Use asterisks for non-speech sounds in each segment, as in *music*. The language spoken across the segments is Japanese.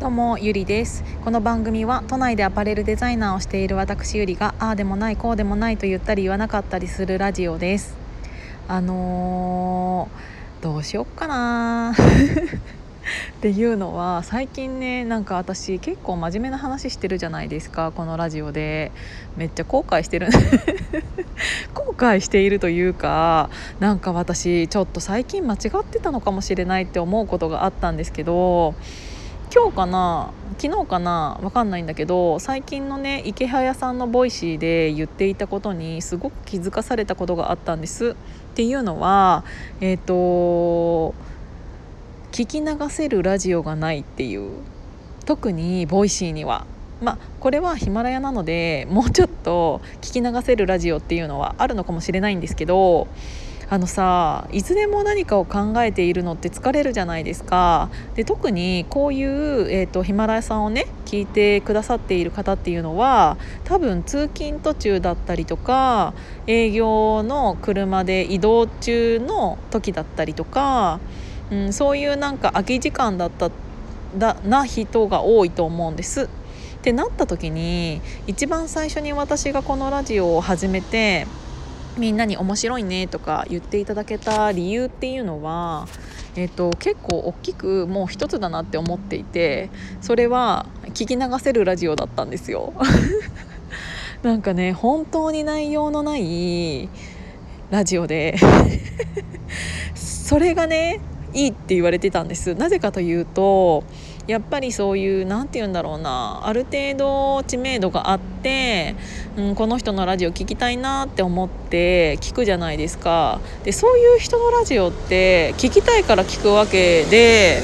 どうもゆりです。この番組は都内でアパレルデザイナーをしている私ゆりがああでもないこうでもないと言ったり言わなかったりするラジオです。あのー、どうしよっかな。*laughs* っていうのは最近ねなんか私結構真面目な話してるじゃないですかこのラジオで。めっちゃ後悔してる。*laughs* 後悔しているというかなんか私ちょっと最近間違ってたのかもしれないって思うことがあったんですけど今日かな昨日かな分かんないんだけど最近のねイケハヤさんのボイシーで言っていたことにすごく気づかされたことがあったんです。っていうのはえっ、ー、と聞き流せるラジオがないっていう特にボイシーには。まあ、これはヒマラヤなのでもうちょっと聞き流せるラジオっていうのはあるのかもしれないんですけどあのさいつでも何かを考えているのって疲れるじゃないですかで特にこういう、えーと、ヒマラヤさんをね聞いてくださっている方っていうのは多分通勤途中だったりとか営業の車で移動中の時だったりとか、うん、そういうなんか空き時間だっただな人が多いと思うんです。ってなった時に一番最初に私がこのラジオを始めてみんなに面白いねとか言っていただけた理由っていうのは、えーと、結構大きくもう一つだなって思っていてそれは聞き流せるラジオだったんですよ。*laughs* なんかね本当に内容のないラジオで *laughs* それがねいいって言われてたんですなぜかというとやっぱりそういう何て言うんだろうなある程度知名度があって、うん、この人のラジオ聞きたいなって思って聞くじゃないですか。でそういう人のラジオって聞きたいから聞くわけで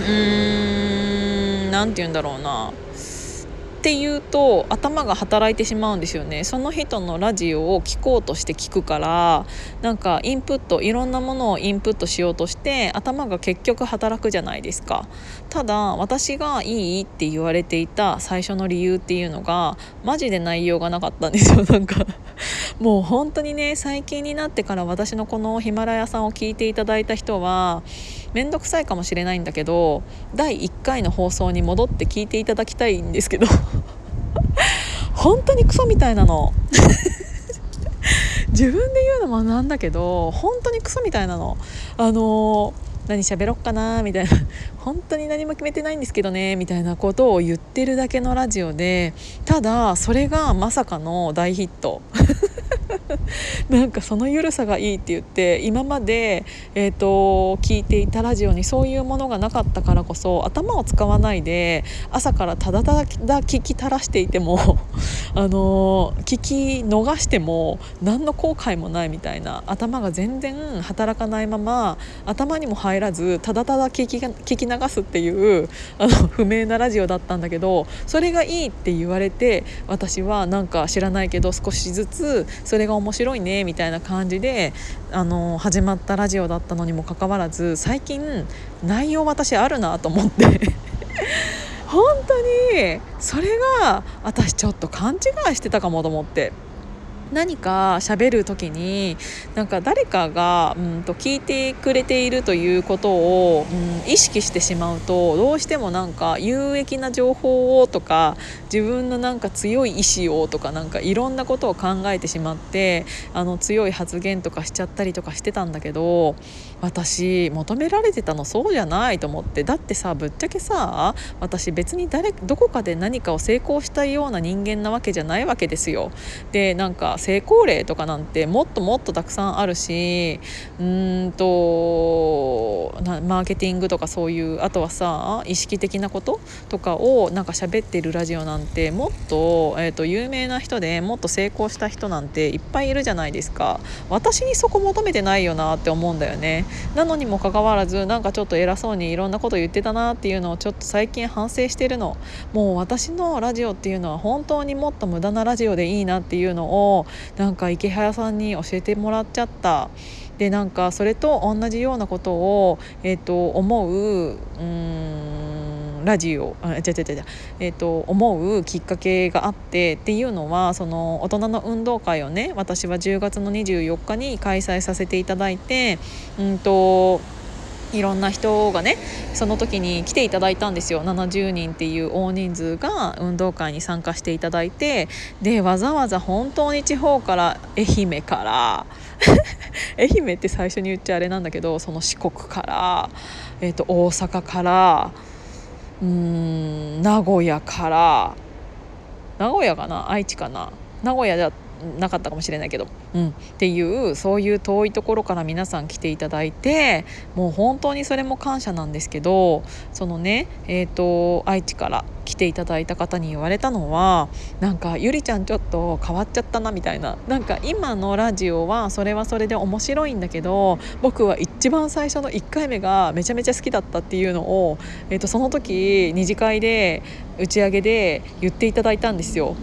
うーん何て言うんだろうな。っていうと頭が働いてしまうんですよね。その人のラジオを聴こうとして聞くからなんかインプットいろんなものをインプットしようとして頭が結局働くじゃないですか。ただ私がいいって言われていた最初の理由っていうのがマジで内容がなかったんですよ。なんかもう本当にね最近になってから私のこのヒマラヤさんを聞いていただいた人は面倒くさいかもしれないんだけど第1回の放送に戻って聞いていただきたいんですけど *laughs* 本当にクソみたいなの。*laughs* 自分で言うのもなんだけど本当にクソみたいなの。あの何喋ろっかなみたいな。本当に何も決めてないんですけどねみたいなことを言ってるだけのラジオでただそれがまさかの大ヒット。*laughs* *laughs* なんかその緩さがいいって言って今まで、えーと、聞いていたラジオにそういうものがなかったからこそ頭を使わないで朝からただただ聞き垂らしていても *laughs* あの聞き逃しても何の後悔もないみたいな頭が全然働かないまま頭にも入らずただただ聞き聞き流すっていうあの不明なラジオだったんだけどそれがいいって言われて私はなんか知らないけど少しずつそれが面白いねみたいな感じであの始まったラジオだったのにもかかわらず最近内容私あるなと思って *laughs* 本当にそれが私ちょっと勘違いしてたかもと思って。何か喋る時になんか誰かが、うんと聞いてくれているということを、うん、意識してしまうとどうしてもなんか有益な情報をとか自分のなんか強い意志をとかなんかいろんなことを考えてしまってあの強い発言とかしちゃったりとかしてたんだけど私求められてたのそうじゃないと思ってだってさぶっちゃけさ私別に誰どこかで何かを成功したような人間なわけじゃないわけですよ。でなんか成功例とかなんてもっともっとたくさんあるしうんとマーケティングとかそういうあとはさ意識的なこととかをなんか喋ってるラジオなんてもっと,、えーと、有名な人でもっと成功した人なんていっぱいいるじゃないですか。私にそこ求めてないよなって思うんだよね。なのにもかかわらずなんかちょっと偉そうにいろんなこと言ってたなっていうのをちょっと最近反省してるの。もう私のラジオっていうのは本当にもっと無駄なラジオでいいなっていうのをなんか池早さんに教えてもらっちゃった。でなんかそれと同じようなことを、えーと、思ううんラジオあ違う違う違う、えーと、思うきっかけがあってっていうのはその大人の運動会をね私は10月の24日に開催させていただいてうんといろんな人がねその時に来ていただいたんですよ。70人っていう大人数が運動会に参加していただいてでわざわざ本当に地方から愛媛から *laughs* 愛媛って最初に言っちゃあれなんだけどその四国から、えー、と大阪からうん名古屋から名古屋かな？愛知かな？名古屋じゃなかったかもしれないけど、うん、っていうそういう遠いところから皆さん来ていただいてもう本当にそれも感謝なんですけどそのね、えーと、愛知から来ていただいた方に言われたのはなんかゆりちゃんちょっと変わっちゃったなみたいな。なんか今のラジオはそれはそれで面白いんだけど僕は一番最初の1回目がめちゃめちゃ好きだったっていうのを、えーと、とその時二次会で打ち上げで言っていただいたんですよ。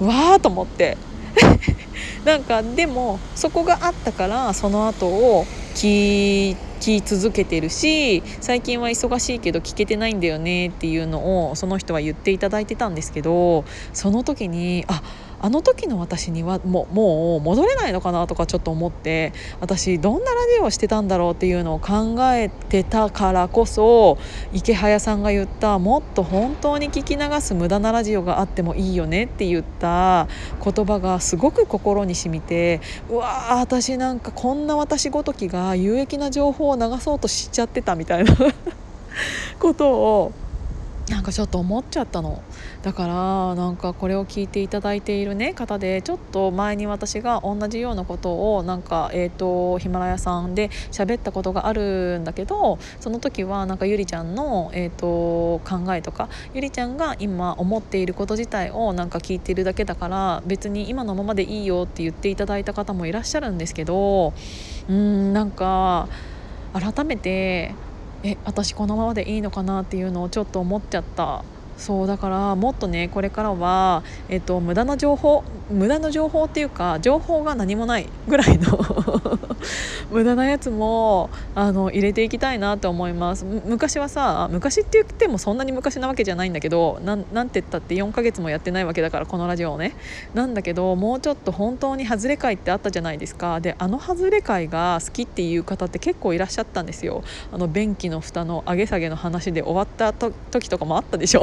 わーと思って *laughs* なんかでもそこがあったからその後を聞き続けてるし最近は忙しいけど聞けてないんだよねっていうのをその人は言っていただいてたんですけどその時にあっあの時の私にはももう戻れないのかなとかちょっと思って私どんなラジオをしてたんだろうっていうのを考えてたからこそ池早さんが言ったもっと本当に聞き流す無駄なラジオがあってもいいよねって言った言葉がすごく心に染みてうわー私なんかこんな私ごときが有益な情報を流そうとしちゃってたみたいなことをなんかちょっと思っちゃったの。だからなんかこれを聞いていただいている、ね、方でちょっと前に私が同じようなことをなんか、えーと、ヒマラヤさんで喋ったことがあるんだけどその時はなんかゆりちゃんの、えーと、考えとかゆりちゃんが今思っていること自体をなんか聞いてるだけだから別に今のままでいいよって言っていただいた方もいらっしゃるんですけどうんなんか改めてえ私このままでいいのかなっていうのをちょっと思っちゃった。そうだからもっとねこれからは、えっと、無駄な情報無駄な情報っていうか情報が何もないぐらいの *laughs* 無駄なやつもあの入れていきたいなと思います。昔はさ昔って言ってもそんなに昔なわけじゃないんだけどなんて言ったって4ヶ月もやってないわけだからこのラジオをね。なんだけどもうちょっと本当に外れ会ってあったじゃないですか。であの外れ会が好きっていう方って結構いらっしゃったんですよ。あの便器の蓋の上げ下げの話で終わった時とかもあったでしょ。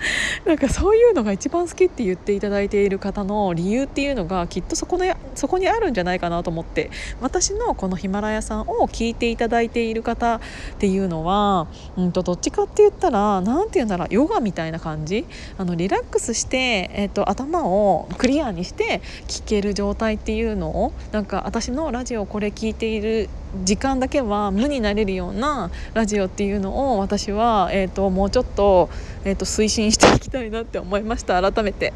*laughs* なんかそういうのが一番好きって言っていただいている方の理由っていうのがきっとそこのそこにあるんじゃないかなと思って私のこのヒマラヤさんを聞いていただいている方っていうのは、うんと、どっちかって言ったら何て言うんだろうヨガみたいな感じ？あのリラックスして、えーと、頭をクリアにして聞ける状態っていうのをなんか私のラジオこれ聞いている時間だけは無になれるようなラジオっていうのを私は、えーと、もうちょっと,、えーと、推進していきたいなって思いました。改めて。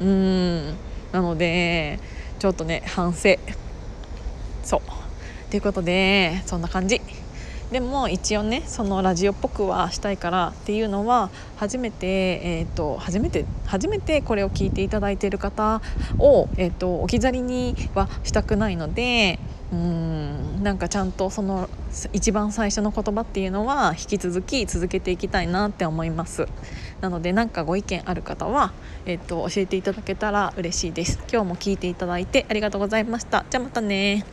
うん。なのでちょっとね反省。そう。ということでそんな感じ。でも一応ねそのラジオっぽくはしたいからっていうのは初めて、えーと、初めて初めてこれを聞いていただいている方を、えーと置き去りにはしたくないのでうんなんかちゃんとその一番最初の言葉っていうのは引き続き続けていきたいなって思います。なので何かご意見ある方は、えーと、教えていただけたら嬉しいです。今日も聞いていただいてありがとうございました。じゃあまたね